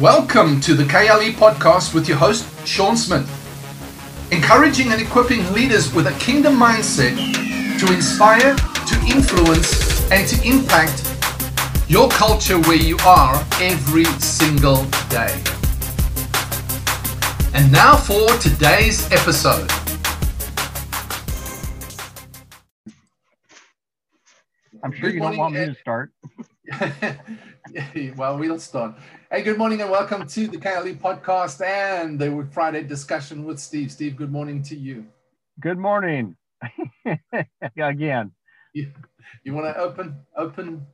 Welcome to the KLE podcast with your host, Sean Smith. Encouraging and equipping leaders with a kingdom mindset to inspire, to influence, and to impact your culture where you are every single day. And now for today's episode. I'm sure Good you don't morning, want me Ed. to start. well, we'll start. Hey, good morning and welcome to the KLE podcast and the Friday discussion with Steve. Steve, good morning to you. Good morning. Again, You, you want to open, open,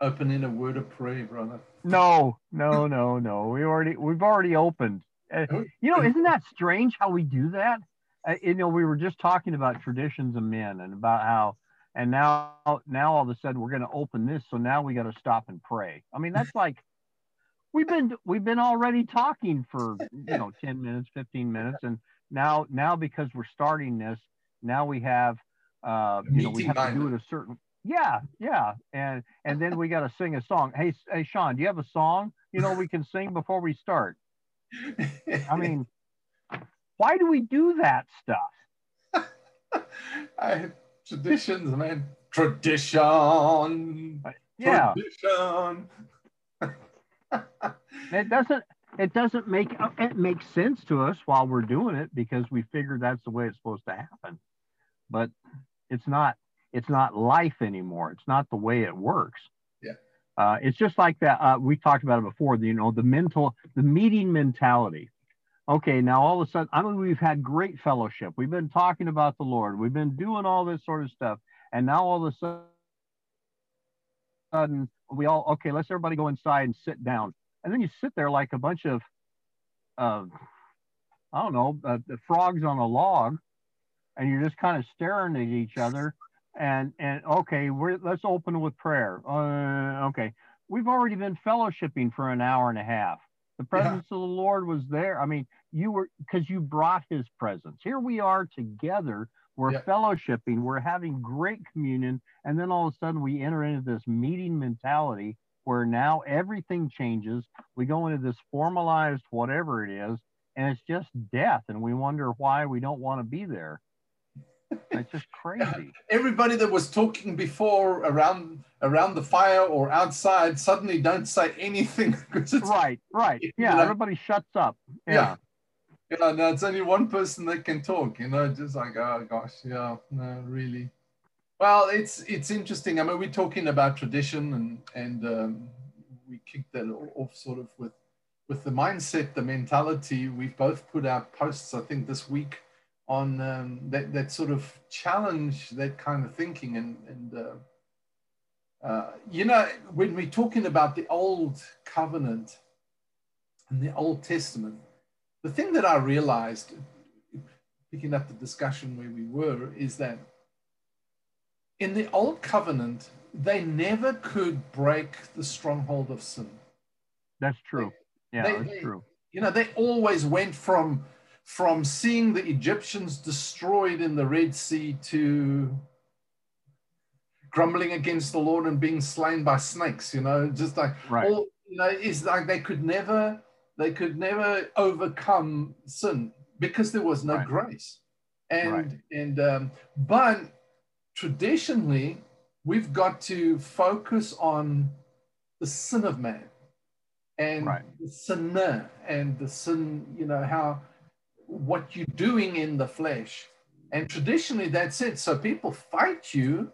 open in a word of prayer, brother? no, no, no, no. We already we've already opened. Uh, you know, isn't that strange how we do that? Uh, you know, we were just talking about traditions of men and about how, and now now all of a sudden we're going to open this, so now we got to stop and pray. I mean, that's like we've been we've been already talking for you know 10 minutes 15 minutes. And now now because we're starting this now we have uh you know we have to do it a certain yeah yeah. And and then we got to sing a song. Hey hey sean do you have a song you know we can sing before we start? I mean why do we do that stuff? I, traditions, man. Tradition. yeah Tradition. it doesn't it doesn't make it makes sense to us while we're doing it because we figure that's the way it's supposed to happen but it's not it's not life anymore it's not the way it works Yeah. uh, it's just like that uh, we talked about it before the, you know the mental the meeting mentality okay now all of a sudden i mean we've had great fellowship. We've been talking about the lord. We've been doing all this sort of stuff. And now all of a sudden we all okay let's everybody go inside and sit down. And then you sit there like a bunch of uh, i don't know uh, the frogs on a log. And you're just kind of staring at each other. And and okay we're let's open with prayer. Uh, okay. We've already been fellowshipping for an hour and a half the presence of the lord was there. I mean you were because you brought his presence. Here we are together. We're Yeah. fellowshipping. We're having great communion. And then all of a sudden we enter into this meeting mentality where now everything changes. We go into this formalized whatever it is and it's just death and we wonder why we don't want to be there it's just crazy Everybody that was talking before around around the fire or outside suddenly don't say anything because it's right right You yeah know? everybody shuts up Yeah. yeah you know, no, it's only one person that can talk, you know, just like, oh gosh, yeah, no, really. Well, it's it's interesting. I mean, we're talking about tradition and and um, we kicked that off sort of with with the mindset, the mentality. We've both put out posts, I think, this week on um, that that sort of challenge that kind of thinking. And and uh, uh, you know when we're talking about the old covenant and the Old Testament the thing that I realized, picking up the discussion where we were, is that in the old covenant, they never could break the stronghold of sin. that's true. Yeah They- that's they- true. You know, they always went from from seeing the Egyptians destroyed in the Red Sea to grumbling against the Lord and being slain by snakes. You know, just like right all you know is like they could never they could never overcome sin because there was no Right. grace and Right. and um, but traditionally we've got to focus on the sin of man and the sinner and the sin you know how what you're doing in the flesh. And traditionally that's it. So people fight you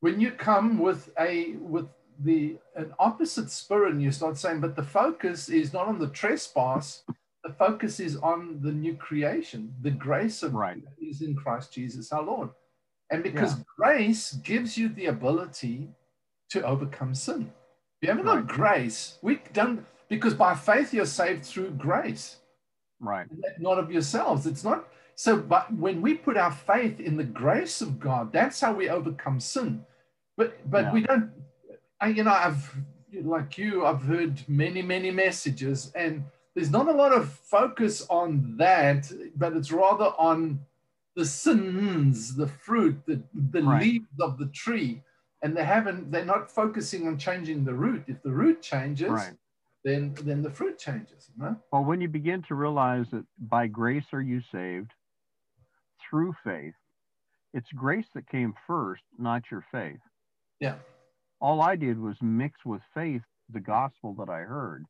when you come with a with the an opposite spirit and you start saying but the focus is not on the trespass. The focus is on the new creation. The grace of Right. is in christ jesus our lord. And because grace gives you the ability to overcome sin. If you haven't got grace. We don't because by faith you're saved through grace right not of yourselves. It's not so, but when we put our faith in the grace of God, that's how we overcome sin. But but Yeah. we don't. I, you know, I've like you, I've heard many many messages, and there's not a lot of focus on that, but it's rather on the sins, the fruit, the the Right. leaves of the tree, and they haven't. They're not focusing on changing the root. If the root changes, right then then the fruit changes. You know? Well, when you begin to realize that by grace are you saved through faith, it's grace that came first, not your faith. Yeah. All I did was mix with faith the gospel that I heard.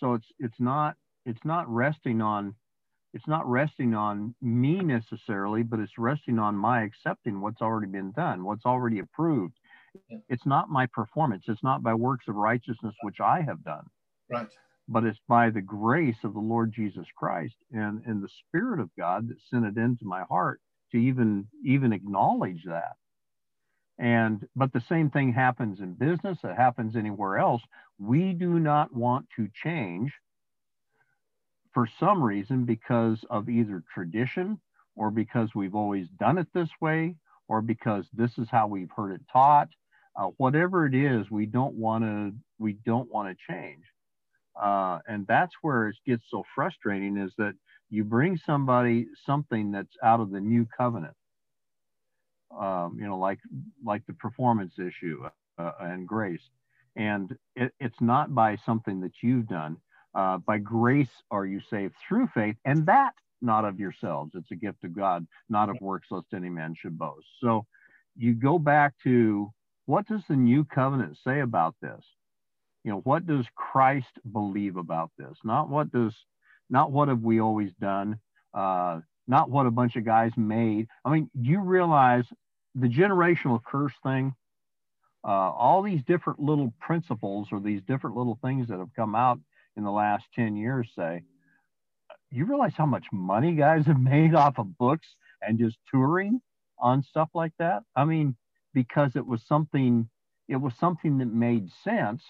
So it's it's not it's not resting on it's not resting on me necessarily, but it's resting on my accepting what's already been done, what's already approved. It's not my performance. It's not by works of righteousness which I have done, Right. but it's by the grace of the Lord Jesus Christ and, and the Spirit of God that sent it into my heart to even even acknowledge that. And but the same thing happens in business, it happens anywhere else. We do not want to change for some reason because of either tradition or because we've always done it this way or because this is how we've heard it taught uh, whatever it is we don't want to we don't want to change uh, and that's where it gets so frustrating is that you bring somebody something that's out of the new covenant um, you know like like the performance issue uh, and grace and it, it's not by something that you've done uh, by grace are you saved through faith, and that not of yourselves. It's a gift of God, not of works, lest any man should boast. So you go back to what does the new covenant say about this? You know, what does Christ believe about this? Not what does, not what have we always done, uh, not what a bunch of guys made. I mean, do you realize the generational curse thing, uh, all these different little principles or these different little things that have come out in the last 10 years say, you realize how much money guys have made off of books and just touring on stuff like that? I mean, because it was something, it was something that made sense.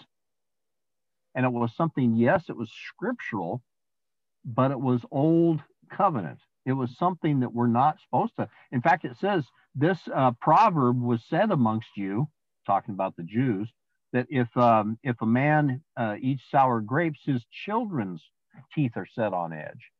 And it was something, yes, it was scriptural, but it was old covenant. It was something that we're not supposed to. In fact, it says this uh, proverb was said amongst you, talking about the Jews, that if um, if a man uh, eats sour grapes, his children's teeth are set on edge.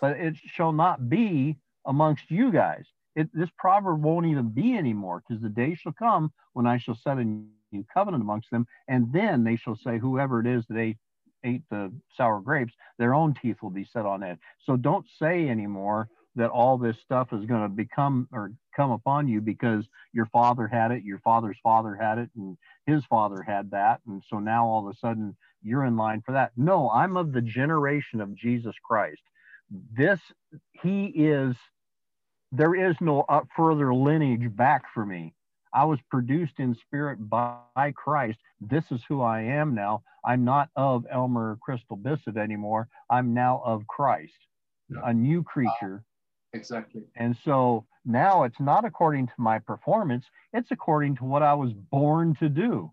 But it shall not be amongst you guys. It, this proverb won't even be anymore because the day shall come when I shall set a new covenant amongst them, and then they shall say, whoever it is that ate, ate the sour grapes, their own teeth will be set on edge. So don't say anymore that all this stuff is going to become or come upon you because your father had it, your father's father had it, and his father had that. And so now all of a sudden you're in line for that. No, I'm of the generation of Jesus Christ. This, he is, there is no further lineage back for me. I was produced in spirit by Christ. This is who I am now. I'm not of Elmer Crystal Bissett anymore. I'm now of Christ, Yeah. a new creature. Uh, exactly. And so now it's not according to my performance, it's according to what I was born to do.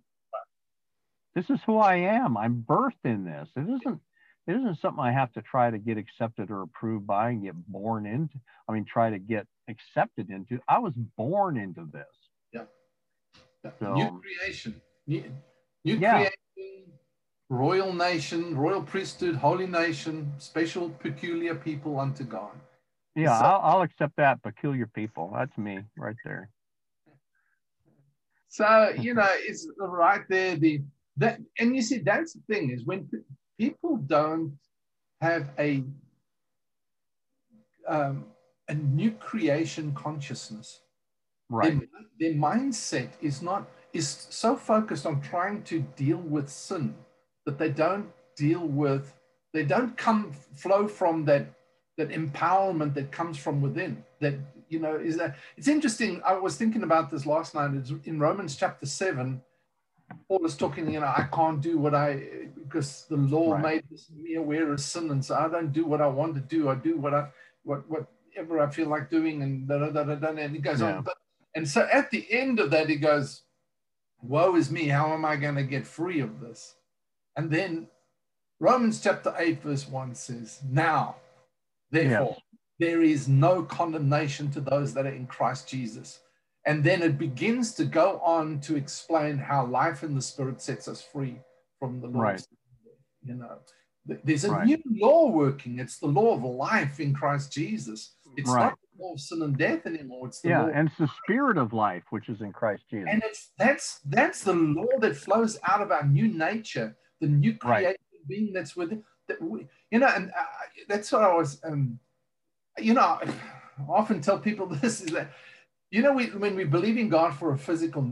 This is who I am. I'm birthed in this. It isn't it isn't something I have to try to get accepted or approved by and get born into. I mean, try to get accepted into. I was born into this. So- new creation. New, new Yeah. creation, royal nation, royal priesthood, holy nation, special, peculiar people unto God. Yeah, So- I'll, I'll accept that. Peculiar people. That's me right there. So you know, it's right there. The that and you see that's the thing is when pe- people don't have a um, a new creation consciousness, Right. their, their mindset is not is so focused on trying to deal with sin that they don't deal with they don't come flow from that that empowerment that comes from within that you know is that it's interesting i was thinking about this last night it's in romans chapter 7 paul is talking you know i can't do what i because the law Right. made me aware of sin and so i don't do what i want to do i do what i what whatever i feel like doing and da, da, da, da, da, and he goes Yeah. on but and so at the end of that he goes woe is me how am i going to get free of this and then romans chapter 8 verse 1 says now therefore there is no condemnation to those that are in christ jesus and then it begins to go on to explain how life in the spirit sets us free from the law Right. sin and death. you know there's a Right. new law working it's the law of life in christ jesus it's Right. not law of sin and death anymore it's the Yeah, law and it's the spirit of life which is in Christ Jesus. and it's that's that's the law that flows out of our new nature, the new Right. creation being that's within. That we, you know, and uh, that's what I was. Um, you know, I often tell people this is that, you know, we, when we believe in God for a physical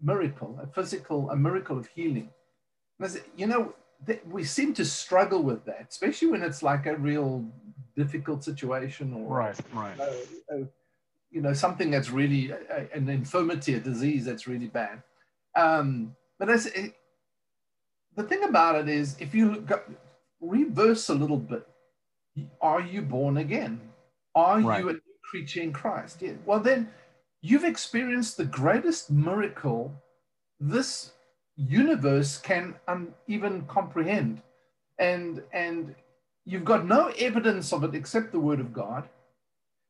miracle, a physical, a miracle of healing, you know, we seem to struggle with that, especially when it's like a real difficult situation or right, right. A, a, you know, something that's really a, an infirmity, a disease that's really bad. Um, but as it, the thing about it is, if you look, reverse a little bit, are you born again? Are right. you a new creature in Christ? Yeah. Well, then you've experienced the greatest miracle this universe can even comprehend. And, and you've got no evidence of it except the word of God.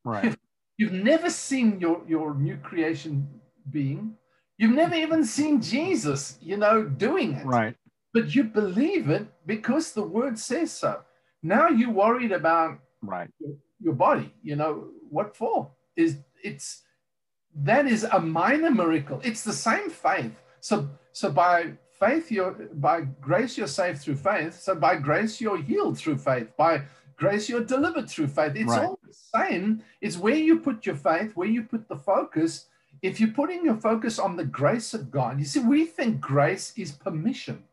Right. You've never seen your, your new creation being. You've never even seen Jesus, you know, doing it. Right. But you believe it because the word says so. Now you're worried about right your, your body. You know what for? Is it's that is a minor miracle. It's the same faith. So so by faith you're by grace you're saved through faith. So by grace you're healed through faith. By grace you're delivered through faith. It's right. all the same. It's where you put your faith, where you put the focus. If you're putting your focus on the grace of God, you see, we think grace is permission.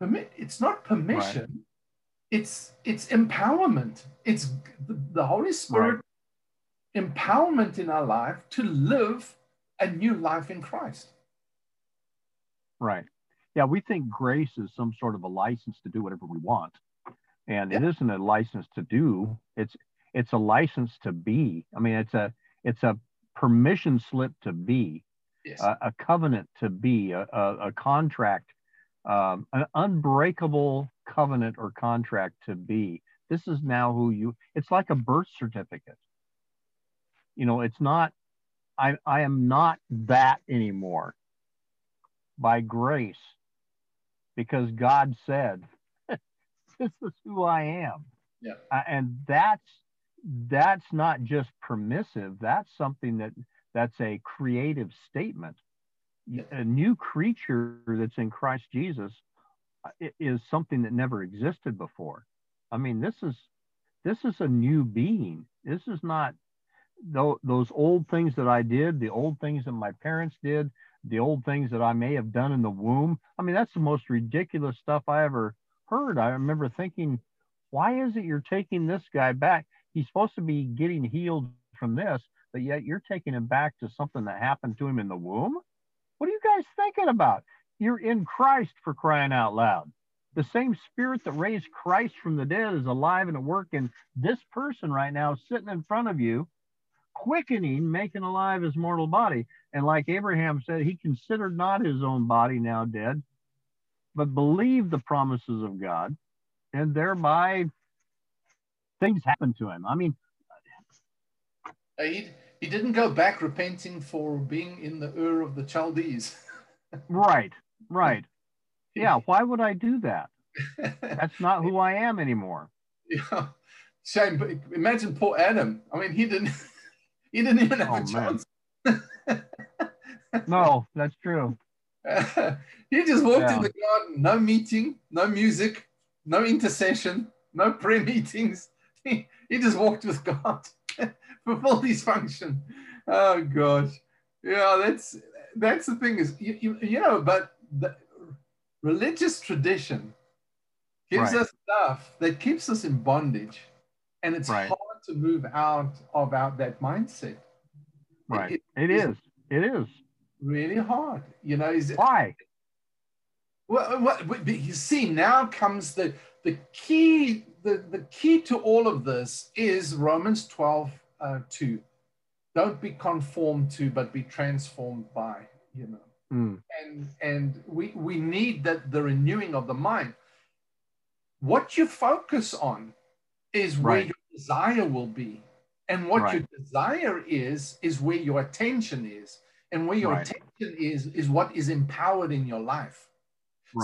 Permit, It's not permission. Right it's it's empowerment it's the, the holy spirit right. empowerment in our life to live a new life in christ right yeah we think grace is some sort of a license to do whatever we want and yeah. it isn't a license to do it's it's a license to be i mean it's a it's a permission slip to be yes. a, a, covenant to be a, a, a contract um, an unbreakable covenant or contract to be. This is now who you, it's like a birth certificate. You know, it's not, I, I am not that anymore by grace because God said, this is who I am. Yeah. Uh, and that's, that's not just permissive. That's something that that's a creative statement. A new creature that's in Christ Jesus is something that never existed before. I mean, this is this is a new being. This is not those old things that I did, the old things that my parents did, the old things that I may have done in the womb. I mean, that's the most ridiculous stuff I ever heard. I remember thinking, why is it you're taking this guy back? He's supposed to be getting healed from this, but yet you're taking him back to something that happened to him in the womb? What are you guys thinking about? You're in Christ for crying out loud. The same spirit that raised Christ from the dead is alive and at work in this person right now, sitting in front of you, quickening, making alive his mortal body. And like Abraham said, he considered not his own body now dead, but believed the promises of God, and thereby things happened to him. I mean, he, he didn't go back repenting for being in the Ur of the Chaldees. right. Right. Yeah. Why would I do that? That's not who I am anymore. Yeah. Shame. But imagine poor Adam. I mean, he didn't. He didn't even have oh, a chance. no, that's true. he just walked yeah. in the garden. No meeting. No music. No intercession. No prayer meetings. He, he just walked with God. fulfill these function. Oh gosh. Yeah, that's that's the thing is you, you, you know, but the religious tradition gives right. us stuff that keeps us in bondage, and it's right. hard to move out of out that mindset. Right. it, it is. It is really hard. You know, is why? Well, what, you see, now comes the the key. The, the key to all of this is Romans 12, uh, 2. Don't be conformed to, but be transformed by, you know. Mm. And and we we need that the renewing of the mind. What you focus on is where right. your desire will be. And what right. your desire is, is where your attention is. And where your right. attention is, is what is empowered in your life.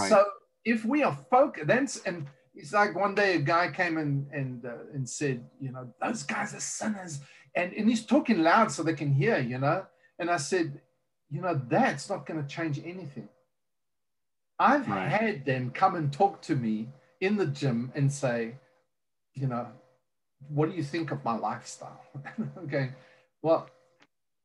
So if we are focused, then and it's like one day a guy came in and uh, and said, you know, those guys are sinners, and and he's talking loud so they can hear, you know. And I said, you know, that's not going to change anything. I've Right. had them come and talk to me in the gym and say, you know, what do you think of my lifestyle? okay, well,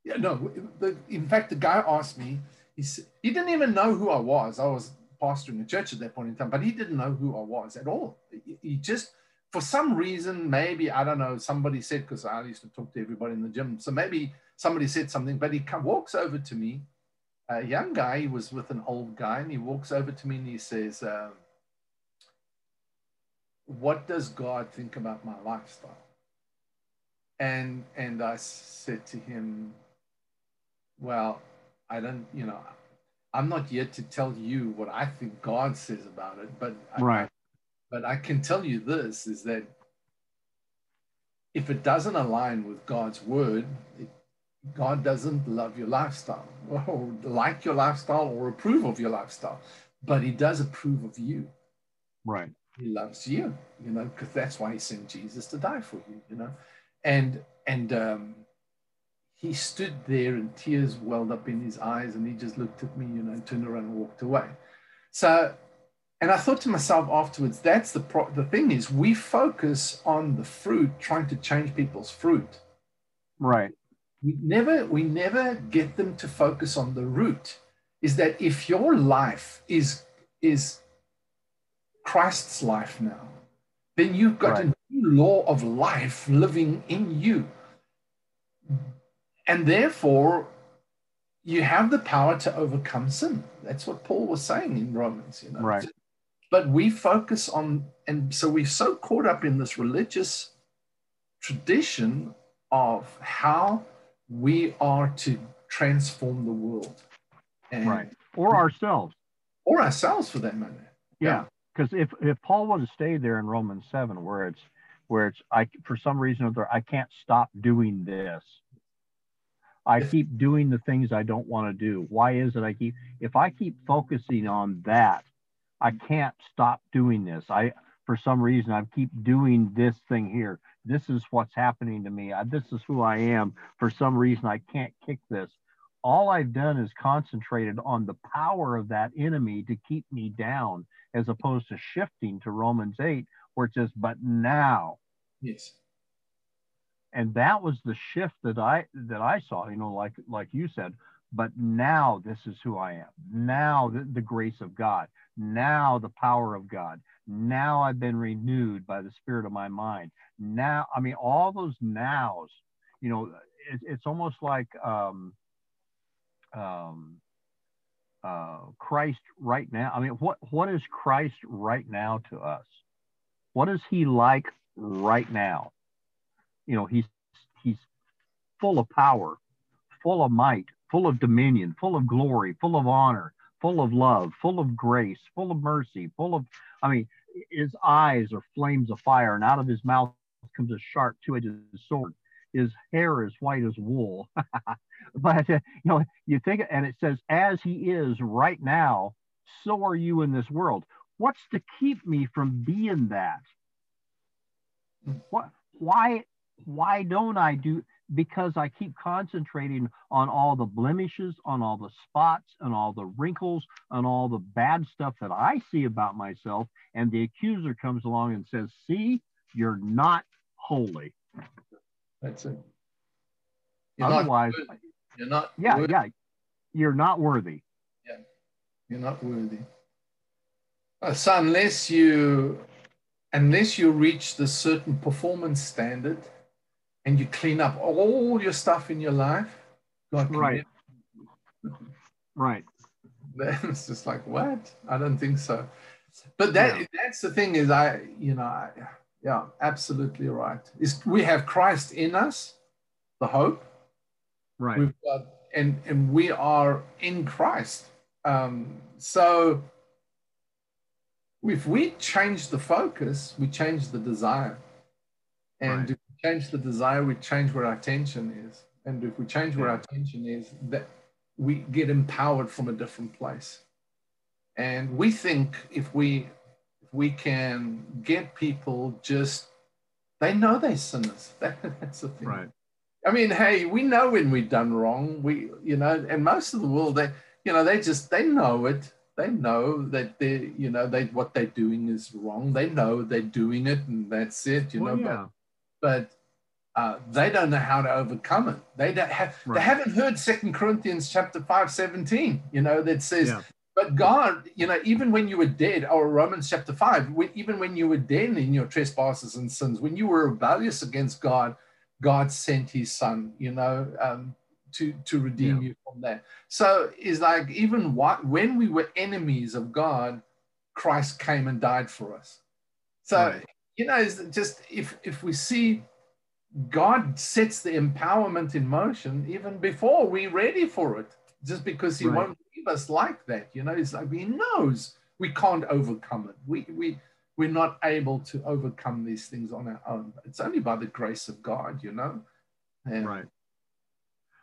yeah, no. The, in fact, the guy asked me. He he didn't even know who I was. I was pastoring a church at that point in time, but he didn't know who I was at all. He, he just, for some reason, maybe I don't know. Somebody said because I used to talk to everybody in the gym, so maybe somebody said something. But he come, walks over to me, a young guy. He was with an old guy, and he walks over to me and he says. Um, what does God think about my lifestyle? And and I said to him, well, I don't, you know, I'm not yet to tell you what I think God says about it, but I- Right. but I can tell you this is that if it doesn't align with God's word, it, God doesn't love your lifestyle or like your lifestyle or approve of your lifestyle, but He does approve of you Right. He loves you you know because that's why he sent jesus to die for you you know. And and um he stood there and tears welled up in his eyes and he just looked at me you know and turned around and walked away. So and i thought to myself afterwards that's the pro- the thing is we focus on the fruit trying to change people's fruit. Right. we never we never get them to focus on the root. Is that if your life is is christ's life now then you've got Right. a new law of life living in you and therefore you have the power to overcome sin that's what paul was saying in romans you know Right. but we focus on and so we're so caught up in this religious tradition of how we are to transform the world and Right. Or ourselves. or ourselves for that matter Yeah. Because if, if Paul would have stayed there in Romans 7, where it's where it's I for some reason or other, I can't stop doing this. I keep doing the things I don't want to do. Why is it I keep if I keep focusing on that, I can't stop doing this. I for some reason I keep doing this thing here. This is what's happening to me. I, this is who I am. For some reason I can't kick this. All I've done is concentrated on the power of that enemy to keep me down as opposed to shifting to Romans 8 where it says but now. Yes. And that was the shift that i that i saw you know like like you said but now this is who i am. Now the, the grace of god. Now the power of god. Now i've been renewed by the spirit of my mind. Now i mean all those nows you know it, it's almost like um um uh christ right now? I mean what what is christ right now to us? What is he like right now? You know he's he's full of power full of might full of dominion full of glory full of honor full of love full of grace full of mercy full of i mean his eyes are flames of fire and out of his mouth comes a sharp two-edged sword his hair is white as wool. But uh, you know you think and it says as he is right now so are you in this world. What's to keep me from being that? What why why don't i do because i keep concentrating on all the blemishes on all the spots and all the wrinkles and all the bad stuff that i see about myself and the accuser comes along and says see you're not holy that's it. You're otherwise you're not yeah worthy. yeah. You're not worthy. Yeah, you're not worthy. Uh, so unless you unless you reach the certain performance standard and you clean up all your stuff in your life God Right. right. Then it's just like what? I don't think so. But that Yeah. that's the thing is i you know I, yeah absolutely right. Is we have christ in us the hope. Right. We've got and and we are in christ. Um so if we change the focus we change the desire. And Right. if we change the desire we change where our attention is. And if we change where our attention is that we get empowered from a different place. And we think if we we can get people just they know they're sinners that, that's the thing right I mean, hey, we know when we've done wrong. We, you know, and most of the world, they, you know, they just they know it. they know that they, you know, they what they're doing is wrong. They know they're doing it, and that's it. You Well, know, yeah. but, but uh, they don't know how to overcome it. They don't have. Right. They haven't heard Second Corinthians chapter five seventeen. You know that says, Yeah. But God, you know, even when you were dead, or Romans chapter five, when, even when you were dead in your trespasses and sins, when you were rebellious against God, God sent His Son. You know. Um, to, to redeem Yeah. you from that. So it's like even what when we were enemies of God, Christ came and died for us. So Right. you know, it's just if if we see God sets the empowerment in motion even before we're ready for it, just because He Right. won't us like that. You know, it's like He knows we can't overcome it. We we we're not able to overcome these things on our own. It's only by the grace of God, you know. And Right.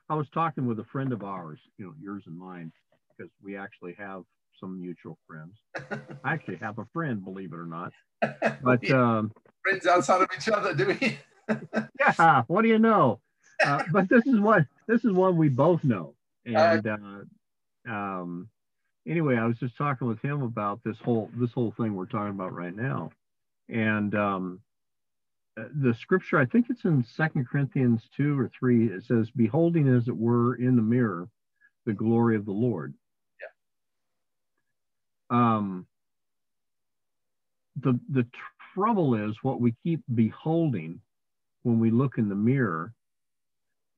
I was talking with a friend of ours, you know, yours and mine, because we actually have some mutual friends. I actually have a friend, believe it or not. But we um, friends outside of each other, do we? yeah, what do you know? Uh, but this is what this is one we both know. And uh, um, anyway, I was just talking with him about this whole this whole thing we're talking about right now, and um, uh, the scripture I think it's in Second Corinthians two or three. It says, "Beholding as it were in the mirror the glory of the Lord." Yeah. Um, the the trouble is what we keep beholding when we look in the mirror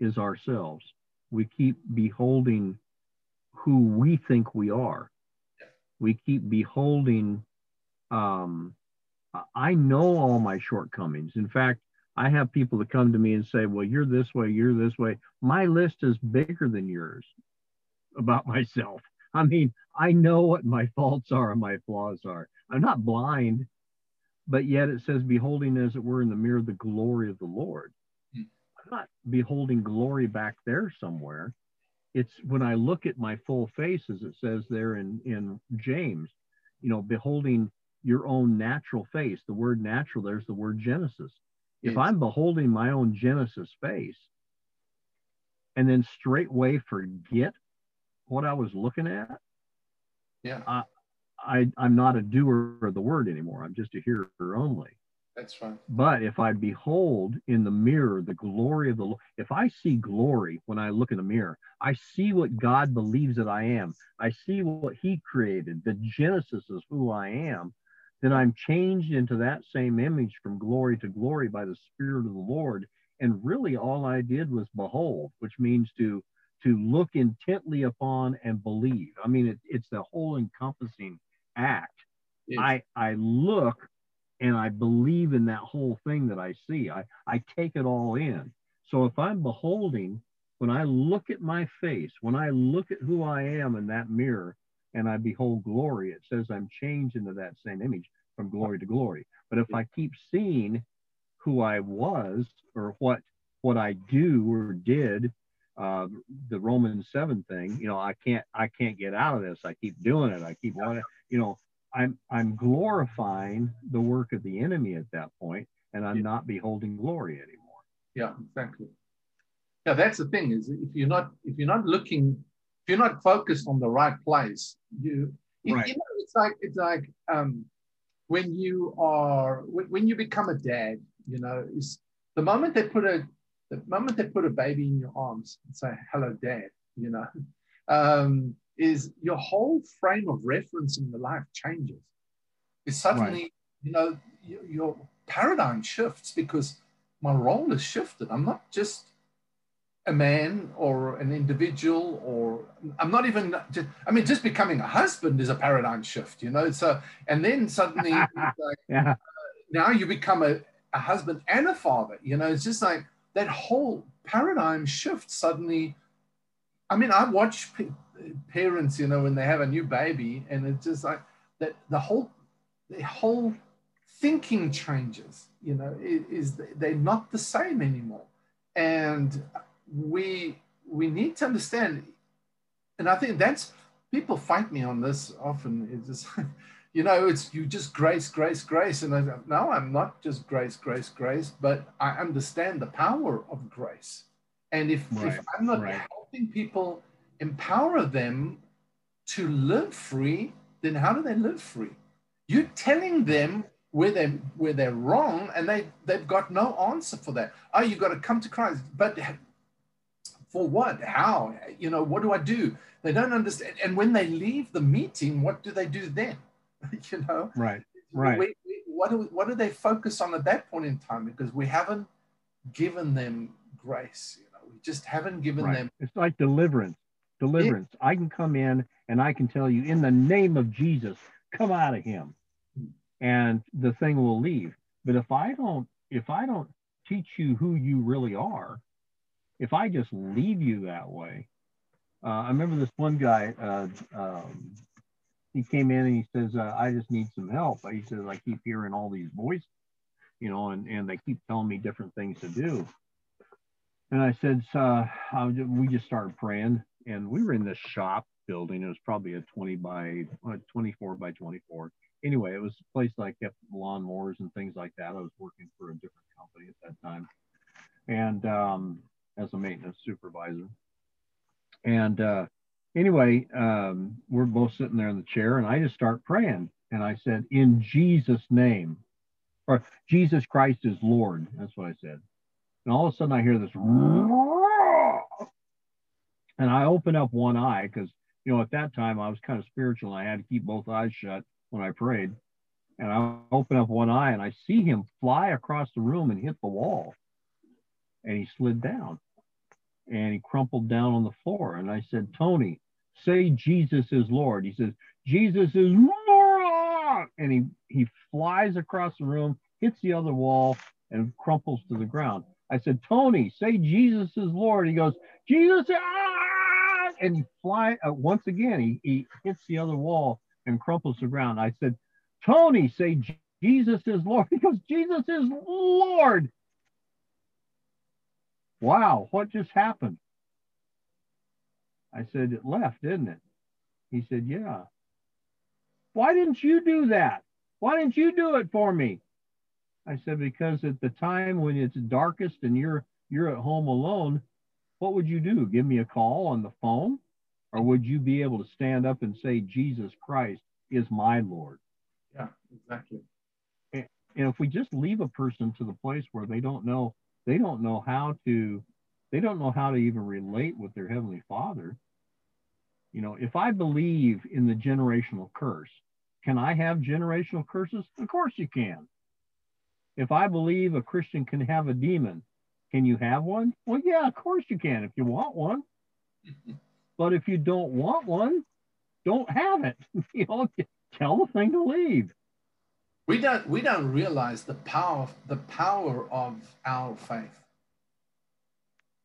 is ourselves. We keep beholding who we think we are. We keep beholding. Um, I- know all my shortcomings. In fact, I have people that come to me and say, Well, you're this way, you're this way. My list is bigger than yours about myself. I mean, I know what my faults are and my flaws are. I'm not blind, but yet it says, Beholding as it were in the mirror the glory of the Lord. Hmm. I'm not beholding glory back there somewhere. It's when I look at my full face, as it says there in, in James, you know, beholding your own natural face. The word natural, there's the word Genesis. If Yes. I'm beholding my own Genesis face and then straightway forget what I was looking at, Yeah, I, I'm not a doer of the word anymore. I'm just a hearer only. That's right. But if I behold in the mirror the glory of the Lord, if I see glory when I look in the mirror, I see what God believes that I am. I see what He created. The genesis is who I am. Then I'm changed into that same image from glory to glory by the Spirit of the Lord. And really, all I did was behold, which means to to look intently upon and believe. I mean, it, it's the whole encompassing act. Yes. I I look and I believe in that whole thing that I see. I, I take it all in. So if I'm beholding, when I look at my face, when I look at who I am in that mirror and I behold glory, it says I'm changed into that same image from glory to glory. But if I keep seeing who I was or what what I do or did, uh, the Romans seven thing, you know, I can't I can't get out of this. I keep doing it. I keep wanting, you know, I'm I'm glorifying the work of the enemy at that point, and I'm Yeah. not beholding glory anymore. Yeah, exactly. Yeah, that's the thing is if you're not if you're not looking if you're not focused on the right place, you Right. you know it's like it's like um when you are when, when you become a dad, you know, is the moment they put a the moment they put a baby in your arms and say hello dad, you know, um, is your whole frame of reference in the life changes. It's suddenly, you know, your, your paradigm shifts because my role has shifted. I'm not just a man or an individual, or I'm not even just, I mean, just becoming a husband is a paradigm shift, you know. So, and then suddenly, like, Yeah, uh, now you become a, a husband and a father, you know. It's just like that whole paradigm shift suddenly. I mean, I watch p- parents, you know, when they have a new baby, and it's just like that the whole the whole thinking changes you know it is they're not the same anymore and we we need to understand and i think that's people fight me on this often it's just you know it's you just grace grace grace and i go no i'm not just grace grace grace but i understand the power of grace and if, Right, if i'm not right. helping people empower them to live free then how do they live free? You're telling them where they where they're wrong, and they they've got no answer for that. Oh, you've got to come to Christ, but for what? How? You know, what do I do? They don't understand. And when they leave the meeting, what do they do then? you know, right, right. We, we, what do what do they focus on at that point in time? Because we haven't given them grace. You know, we just haven't given right. them. It's like deliverance. Deliverance. Yeah. I can come in and I can tell you, in the name of Jesus, come out of him, and the thing will leave. But if I don't, if I don't teach you who you really are, if I just leave you that way, uh, I remember this one guy. Uh, um, he came in and he says, uh, "I just need some help." He says, "I keep hearing all these voices, you know, and and they keep telling me different things to do." And I said, uh, we just started praying, and we were in this shop building. It was probably a 20 by uh, 24 by 24. Anyway, it was a place that I kept lawnmowers and things like that. I was working for a different company at that time, and um, as a maintenance supervisor. And uh, anyway, um, we're both sitting there in the chair, and I just start praying. And I said, In Jesus' name, or Jesus Christ is Lord. That's what I said. And all of a sudden, I hear this, and I open up one eye because, you know, at that time I was kind of spiritual. I had to keep both eyes shut when I prayed. And I open up one eye and I see him fly across the room and hit the wall. And he slid down and he crumpled down on the floor. And I said, Tony, say Jesus is Lord. He says, Jesus is Lord. And he, he flies across the room, hits the other wall, and crumples to the ground. I said, Tony, say Jesus is Lord. He goes, Jesus, ah! And he fly uh, once again. He, he hits the other wall and crumples ground. I said, Tony, say Jesus is Lord. He goes, Jesus is Lord. Wow, what just happened? I said, It left, didn't it? He said, Yeah. Why didn't you do that? Why didn't you do it for me? I said, because at the time when it's darkest and you're you're at home alone, what would you do? Give me a call on the phone? Or would you be able to stand up and say, Jesus Christ is my Lord? Yeah, exactly. And, and if we just leave a person to the place where they don't know, they don't know how to, they don't know how to even relate with their Heavenly Father. You know, if I believe in the generational curse, can I have generational curses? Of course you can. If I believe a Christian can have a demon, can you have one? Well, yeah, of course you can if you want one. but if you don't want one, don't have it. you know, tell the thing to leave. We don't we don't realize the power the power of our faith.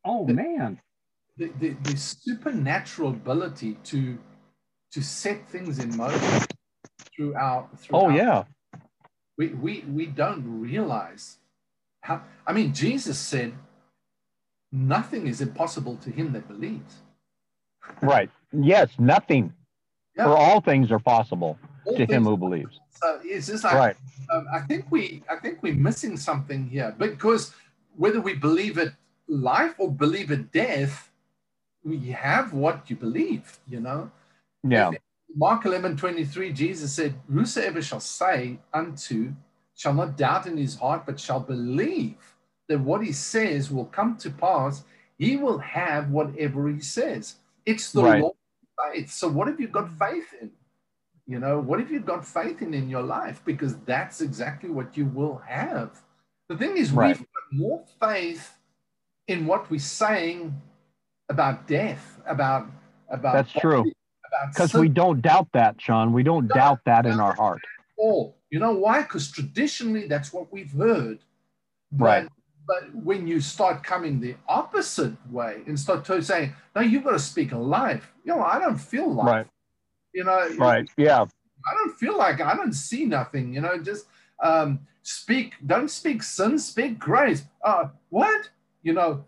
Oh the, man. The, the, the supernatural ability to to set things in motion throughout. throughout oh yeah we, we, we don't realize how, I mean, Jesus said, nothing is impossible to him that believes. Right. Yes, nothing. Yeah. For all things are possible all to him who believes. So it's just like, right. Um, I think we, I think we're missing something here because whether we believe it life or believe it death, we have what you believe, you know? Yeah. Mark 11, 23, Jesus said, Whosoever shall say unto, shall not doubt in his heart, but shall believe that what he says will come to pass, he will have whatever he says. It's the right. Lord faith. So what have you got faith in? You know, what have you got faith in in your life? Because that's exactly what you will have. The thing is, right. we've got more faith in what we're saying about death, about about that's true because we don't doubt that, Sean. We don't doubt that in our heart. Oh, you know why? Because traditionally that's what we've heard. But, right. But when you start coming the opposite way and start to saying, "No, you've got to speak life." You know, I don't feel life. Right. You know. Right. Yeah. I don't feel like I don't see nothing. You know, just um, speak. Don't speak sin. Speak grace. Uh, what? You know.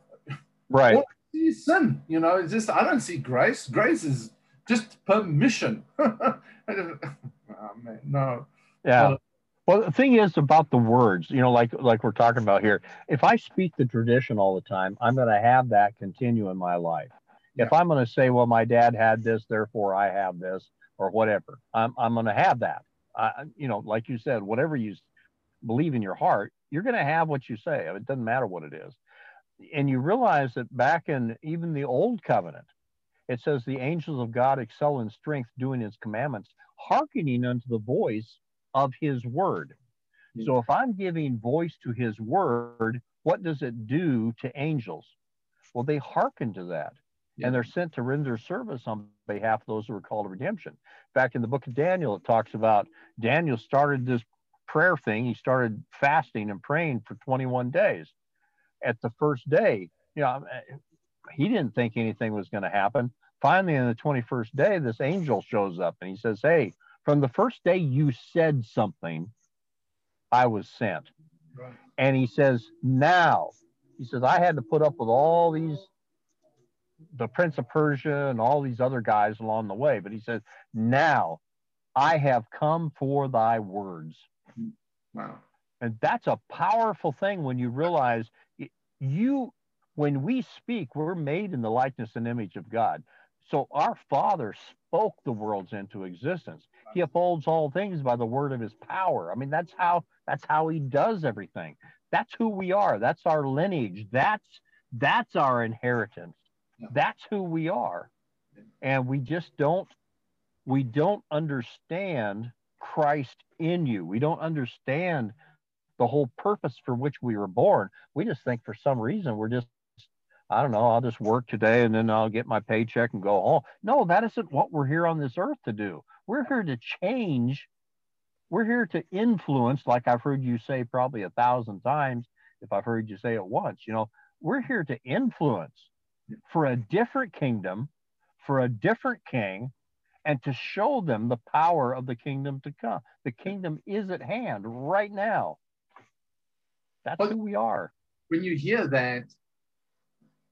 Right. What sin? You know, it's just I don't see grace. Grace is just permission. oh, man, no. Yeah. Uh, well, the thing is about the words, you know, like like we're talking about here. If I speak the tradition all the time, I'm going to have that continue in my life. Yeah. If I'm going to say, "Well, my dad had this, therefore I have this," or whatever. I'm, I'm going to have that. I, you know, like you said, whatever you believe in your heart, you're going to have what you say. It doesn't matter what it is. And you realize that back in even the old covenant, it says the angels of God excel in strength, doing his commandments, hearkening unto the voice of his word. Hmm. So if I'm giving voice to his word, what does it do to angels? Well, they hearken to that. Yeah. And they're sent to render service on behalf of those who are called to redemption. In fact, in the book of Daniel, it talks about Daniel started this prayer thing. He started fasting and praying for 21 days. At the first day, you know, he didn't think anything was going to happen. Finally, on the 21st day, this angel shows up and he says, Hey, from the first day you said something, I was sent. Right. And he says, Now, he says, I had to put up with all these, the Prince of Persia and all these other guys along the way. But he says, Now I have come for thy words. Wow. And that's a powerful thing when you realize you, when we speak, we're made in the likeness and image of God. So our Father spoke the worlds into existence. He upholds all things by the word of his power. I mean, that's how that's how he does everything. That's who we are. That's our lineage. That's that's our inheritance. That's who we are. And we just don't we don't understand Christ in you. We don't understand the whole purpose for which we were born. We just think for some reason we're just I don't know, I'll just work today and then I'll get my paycheck and go home. No, that isn't what we're here on this earth to do. We're here to change. We're here to influence, like I've heard you say probably a thousand times, if I've heard you say it once, you know, we're here to influence for a different kingdom, for a different king, and to show them the power of the kingdom to come. The kingdom is at hand right now. That's who we are. When you hear that,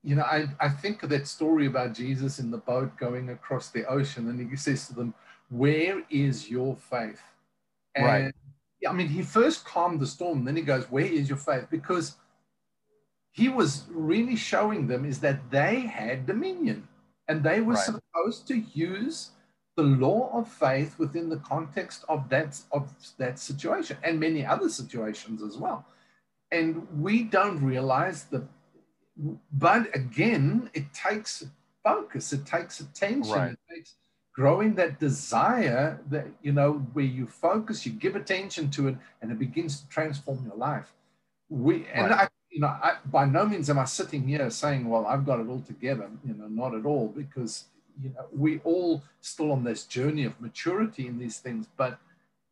you know, I, I think of that story about Jesus in the boat going across the ocean, and he says to them, where is your faith? And right. I mean, he first calmed the storm, then he goes, Where is your faith? Because he was really showing them is that they had dominion and they were right. supposed to use the law of faith within the context of that of that situation and many other situations as well and we don't realize the but again it takes focus it takes attention right. it takes growing that desire that you know where you focus you give attention to it and it begins to transform your life. We and i you know I, by no means am i sitting here saying well i've got it all together. You know not at all because you know we all still on this journey of maturity in these things but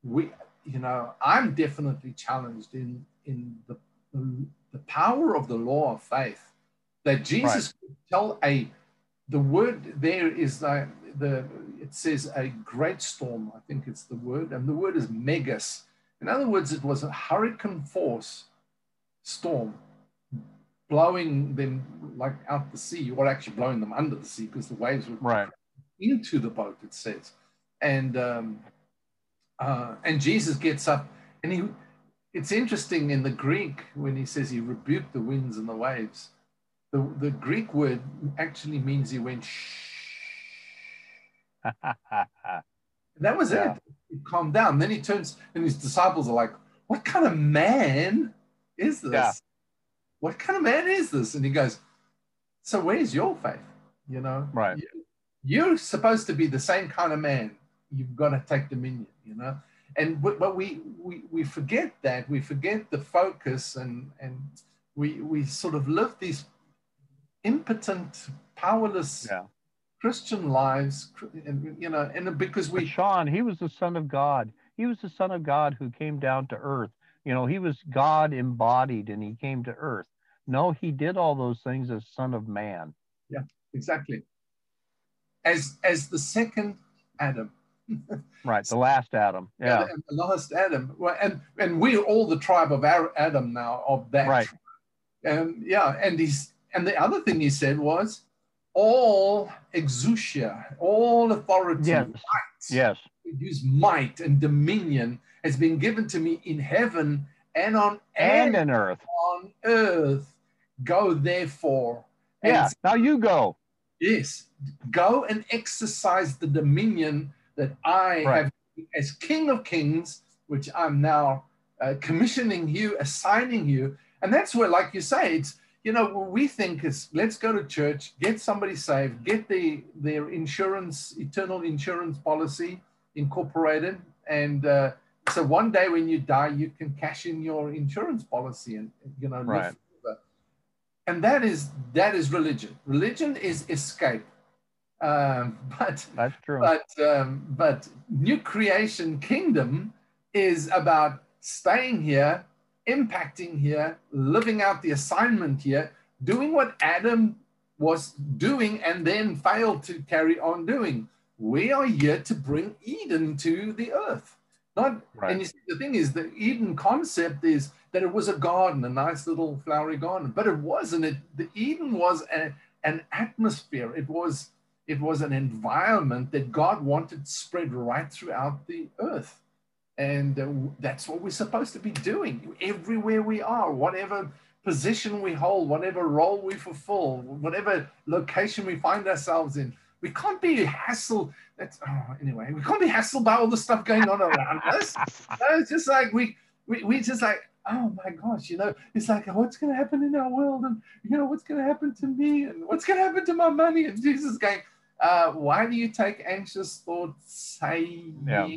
we you know i'm definitely challenged in in the the power of the law of faith that jesus right. could tell a the word there is like the it says a great storm, I think it's the word, and the word is megas. In other words, it was a hurricane force storm blowing them like out the sea, or actually blowing them under the sea because the waves were right into the boat, it says. And um, uh, and Jesus gets up and he it's interesting in the Greek when he says he rebuked the winds and the waves. The, the Greek word actually means he went shh that was yeah. it. He calmed down. Then he turns, and his disciples are like, What kind of man is this? Yeah. What kind of man is this? And he goes, So where's your faith? You know, right. You're supposed to be the same kind of man. You've got to take dominion, you know. And but we we we forget that. We forget the focus and and we we sort of live these impotent, powerless yeah. Christian lives, you know, and because we. But Sean, he was the Son of God. He was the Son of God who came down to earth. You know, he was God embodied and he came to earth. No, he did all those things as Son of Man. Yeah, exactly. As as the second Adam. right, the last Adam. Yeah, and the last Adam. Well, and and we're all the tribe of Adam now of that. Right. And yeah, and he's and the other thing he said was all exousia, all authority, yes. might, yes. use might and dominion has been given to me in heaven and on and in earth. On earth, go therefore. Yeah, now you go. Yes, go and exercise the dominion that I right. have, as King of Kings, which I'm now uh, commissioning you, assigning you. And that's where, like you say, it's, you know, we think is let's go to church, get somebody saved, get the, their insurance, eternal insurance policy incorporated. And uh, so one day when you die, you can cash in your insurance policy and, you know, right. and that is that is religion. Religion is escape. Um, but that's true. But um, but new creation kingdom is about staying here, impacting here, living out the assignment here, doing what Adam was doing and then failed to carry on doing. We are here to bring Eden to the earth. Not, right. and you see, the thing is, the Eden concept is that it was a garden, a nice little flowery garden, but it wasn't. It the Eden was a, an atmosphere. It was it was an environment that God wanted spread right throughout the earth, and uh, that's what we're supposed to be doing everywhere we are, whatever position we hold, whatever role we fulfill, whatever location we find ourselves in. We can't be hassled. That's oh, anyway. We can't be hassled by all the stuff going on around us. it's just like we, we we just like oh my gosh, you know, it's like what's going to happen in our world, and you know what's going to happen to me, and what's going to happen to my money, and Jesus going, uh, why do you take anxious thoughts? Say, yeah.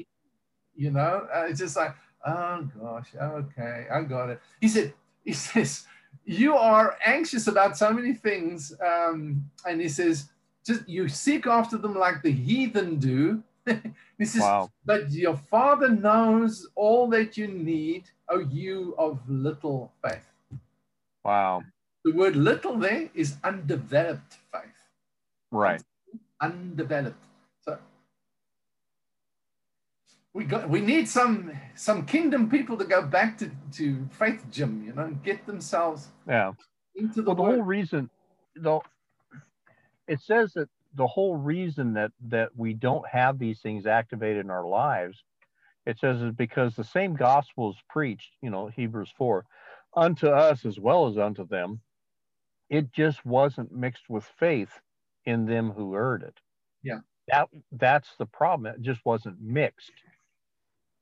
You know, uh, it's just like oh gosh, okay, I got it. He said, he says, you are anxious about so many things, um, and he says just you seek after them like the heathen do. this is, wow. but your father knows all that you need, oh, you of little faith. Wow. The word little there is undeveloped faith. Right. Undeveloped. So we got we need some some kingdom people to go back to, to faith gym, you know, and get themselves yeah. into the, well, the whole reason though it says that the whole reason that that we don't have these things activated in our lives it says is because the same gospel is preached you know hebrews 4 unto us as well as unto them. It just wasn't mixed with faith in them who heard it. Yeah. That that's the problem. It just wasn't mixed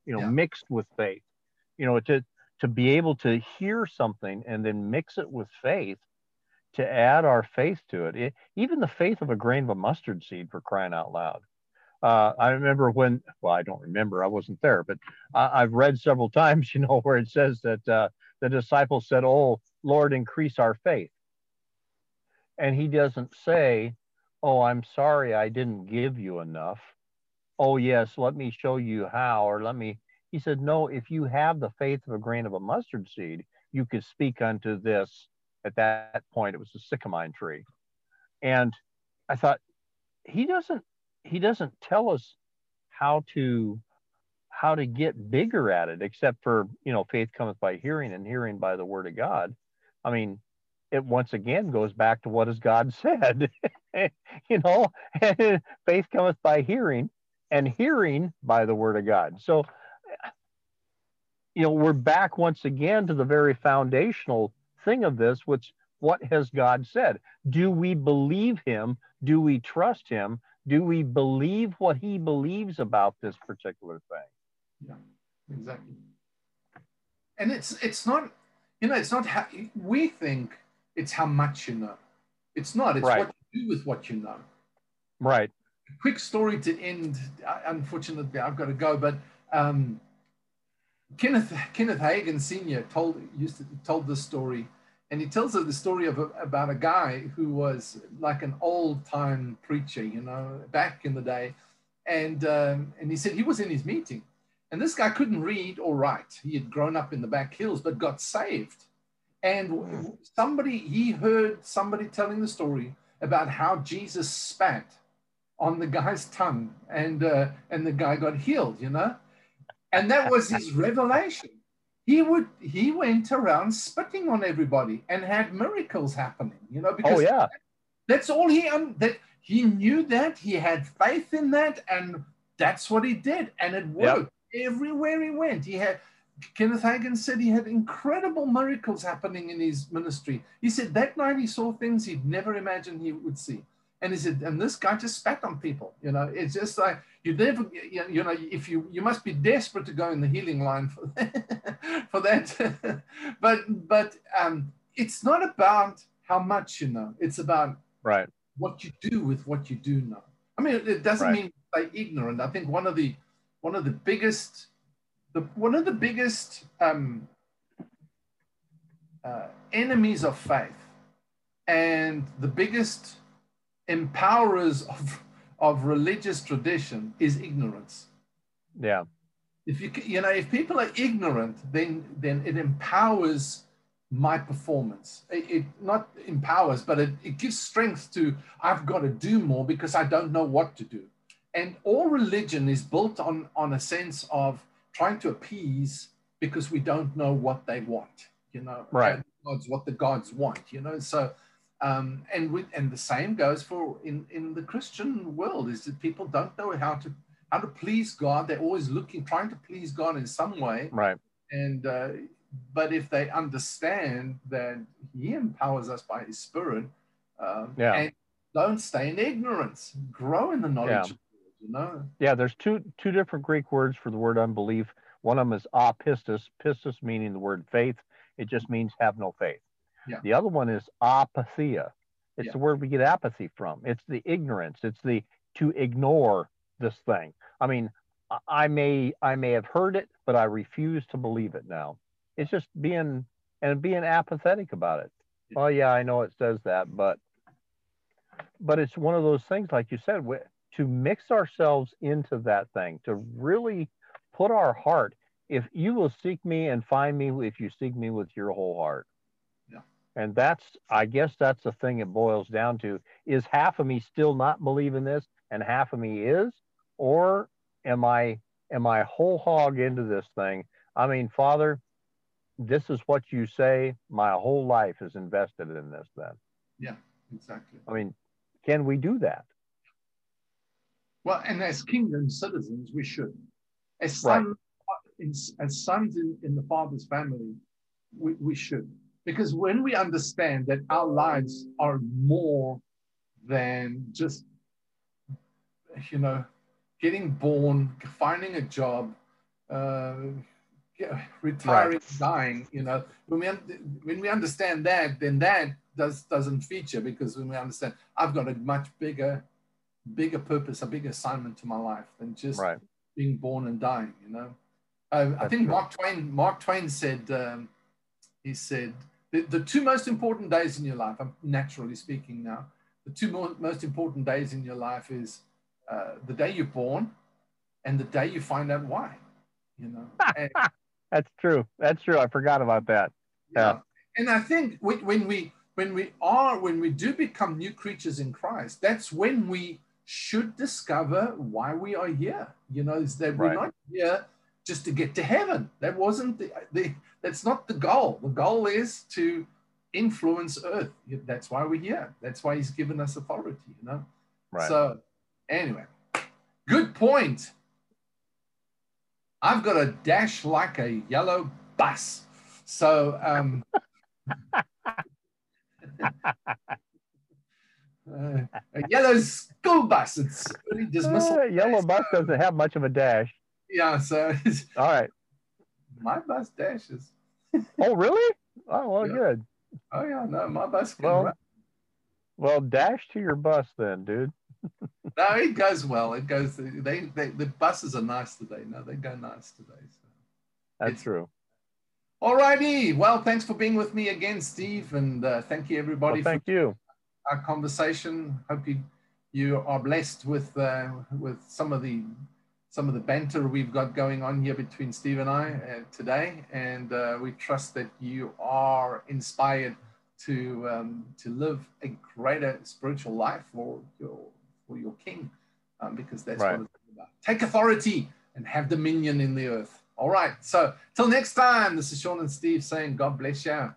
you know yeah. mixed with faith you know to to be able to hear something and then mix it with faith to add our faith to it. it. even the faith of a grain of a mustard seed for crying out loud. Uh, I remember when, well, I don't remember, I wasn't there, but I, have read several times, you know, where it says that uh, the disciples said, Oh, Lord, increase our faith. And he doesn't say, Oh, I'm sorry, I didn't give you enough. Oh, yes, let me show you how, or let me. He said, No, if you have the faith of a grain of a mustard seed, you could speak unto this. At that point it was a sycamine tree. And i thought he doesn't he doesn't tell us how to how to get bigger at it except for you know faith cometh by hearing and hearing by the word of god. I mean it once again goes back to what has god said you know? Faith cometh by hearing and hearing by the word of god so you know we're back once again to the very foundational thing of this, which what has God said? Do we believe him? Do we trust him? Do we believe what he believes about this particular thing? Yeah, exactly. And it's it's not, you know, it's not how we think it's how much you know. It's not. It's right. what you do with what you know. Right. Quick story to end. Unfortunately, I've got to go, but um, Kenneth Kenneth Hagin Senior told used to told this story and he tells the story of a, about a guy who was like an old time preacher, you know, back in the day, and um, and he said he was in his meeting, and this guy couldn't read or write. He had grown up in the back hills, but got saved, and somebody he heard somebody telling the story about how Jesus spat on the guy's tongue, and uh, and the guy got healed, you know, and that was his revelation. He would he went around spitting on everybody and had miracles happening you know because oh yeah. that's all he um, that he knew that he had faith in that and that's what he did and it worked yep. everywhere he went. He had kenneth hagin said he had incredible miracles happening in his ministry. He said that night he saw things he'd never imagined he would see And he said, and this guy just spat on people. You know, it's just like you never, you know, if you you must be desperate to go in the healing line for that. for that. but but um, it's not about how much you know. It's about right what you do with what you do know. I mean, it doesn't Right. mean stay ignorant. I think one of the one of the biggest the one of the biggest um, uh, enemies of faith and the biggest empowerers of of religious tradition is ignorance. Yeah. If you you know if people are ignorant, then then it empowers my performance. It, it not empowers, but it, it gives strength to I've got to do more because I don't know what to do. And all religion is built on on a sense of trying to appease because we don't know what they want. You know, Right. Gods what the gods want. You know, so um, and with and the same goes for in in the Christian world is that people don't know how to how to please God. They're always looking, trying to please God in some way. Right. And uh, but if they understand that He empowers us by His Spirit, um, Yeah. and don't stay in ignorance, grow in the knowledge. Yeah. of God, you know, Yeah, there's two two different Greek words for the word unbelief. One of them is apistos, pistis meaning the word faith. It just means have no faith. Yeah. The other one is apathia. It's Yeah. the word we get apathy from. It's the ignorance. It's the to ignore this thing. I mean, I- may I may have heard it, but I refuse to believe it now. It's just being and being apathetic about it. Yeah. Oh yeah, I know it says that, but but it's one of those things, like you said, to mix ourselves into that thing, to really put our heart. If you will seek me and find me, if you seek me with your whole heart. And that's, I guess, that's the thing it boils down to: is half of me still not believing this, and half of me is, or am I am I whole hog into this thing? I mean, Father, this is what you say. My whole life is invested in this. Then, Yeah, exactly. I mean, can we do that? Well, and as kingdom citizens, we should. As Right. sons, in, as sons in, in the Father's family, we, we should. Because when we understand that our lives are more than just, you know, getting born, finding a job, uh, retiring, dying, you know, when we, when we understand that, then that does, doesn't feature because when we understand, I've got a much bigger bigger purpose, a bigger assignment to my life than just Right. being born and dying. You know, uh, I think true. Mark Twain. Mark Twain said, um, he said, the, the two most important days in your life. I'm naturally speaking now. The two mo- most important days in your life is uh, the day you're born, and the day you find out why. You know, and, That's true. That's true. I forgot about that. yeah. And I think when, when we when we are when we do become new creatures in Christ, that's when we should discover why we are here. You know, is that we're Right. not here just to get to heaven. That wasn't the, the that's not the goal. The goal is to influence earth. That's why we're here. That's why he's given us authority, you know. Right. So anyway, good point. I've got a dash like a yellow bus. So um uh, a yellow school bus. It's really dismissal. Uh, yellow bus doesn't have much of a dash. Yeah, so it's, All right. my bus dashes. Oh, really? Oh, well, Yeah. good. Oh yeah, no, my bus Well- run. Well, dash to your bus then, dude. No, it goes well. It goes. They, they the buses are nice today. No, they go nice today. So. That's It's- true. All righty. Well, thanks for being with me again, Steve, and uh, thank you everybody Well, thank for you. our conversation. Hope you you are blessed with uh, with some of the some of the banter we've got going on here between Steve and I uh, today, and uh, we trust that you are inspired to um, to live a greater spiritual life for your for your King, um, because that's Right. what it's all about. Take authority and have dominion in the earth. All right. So till next time, this is Sean and Steve saying, God bless you.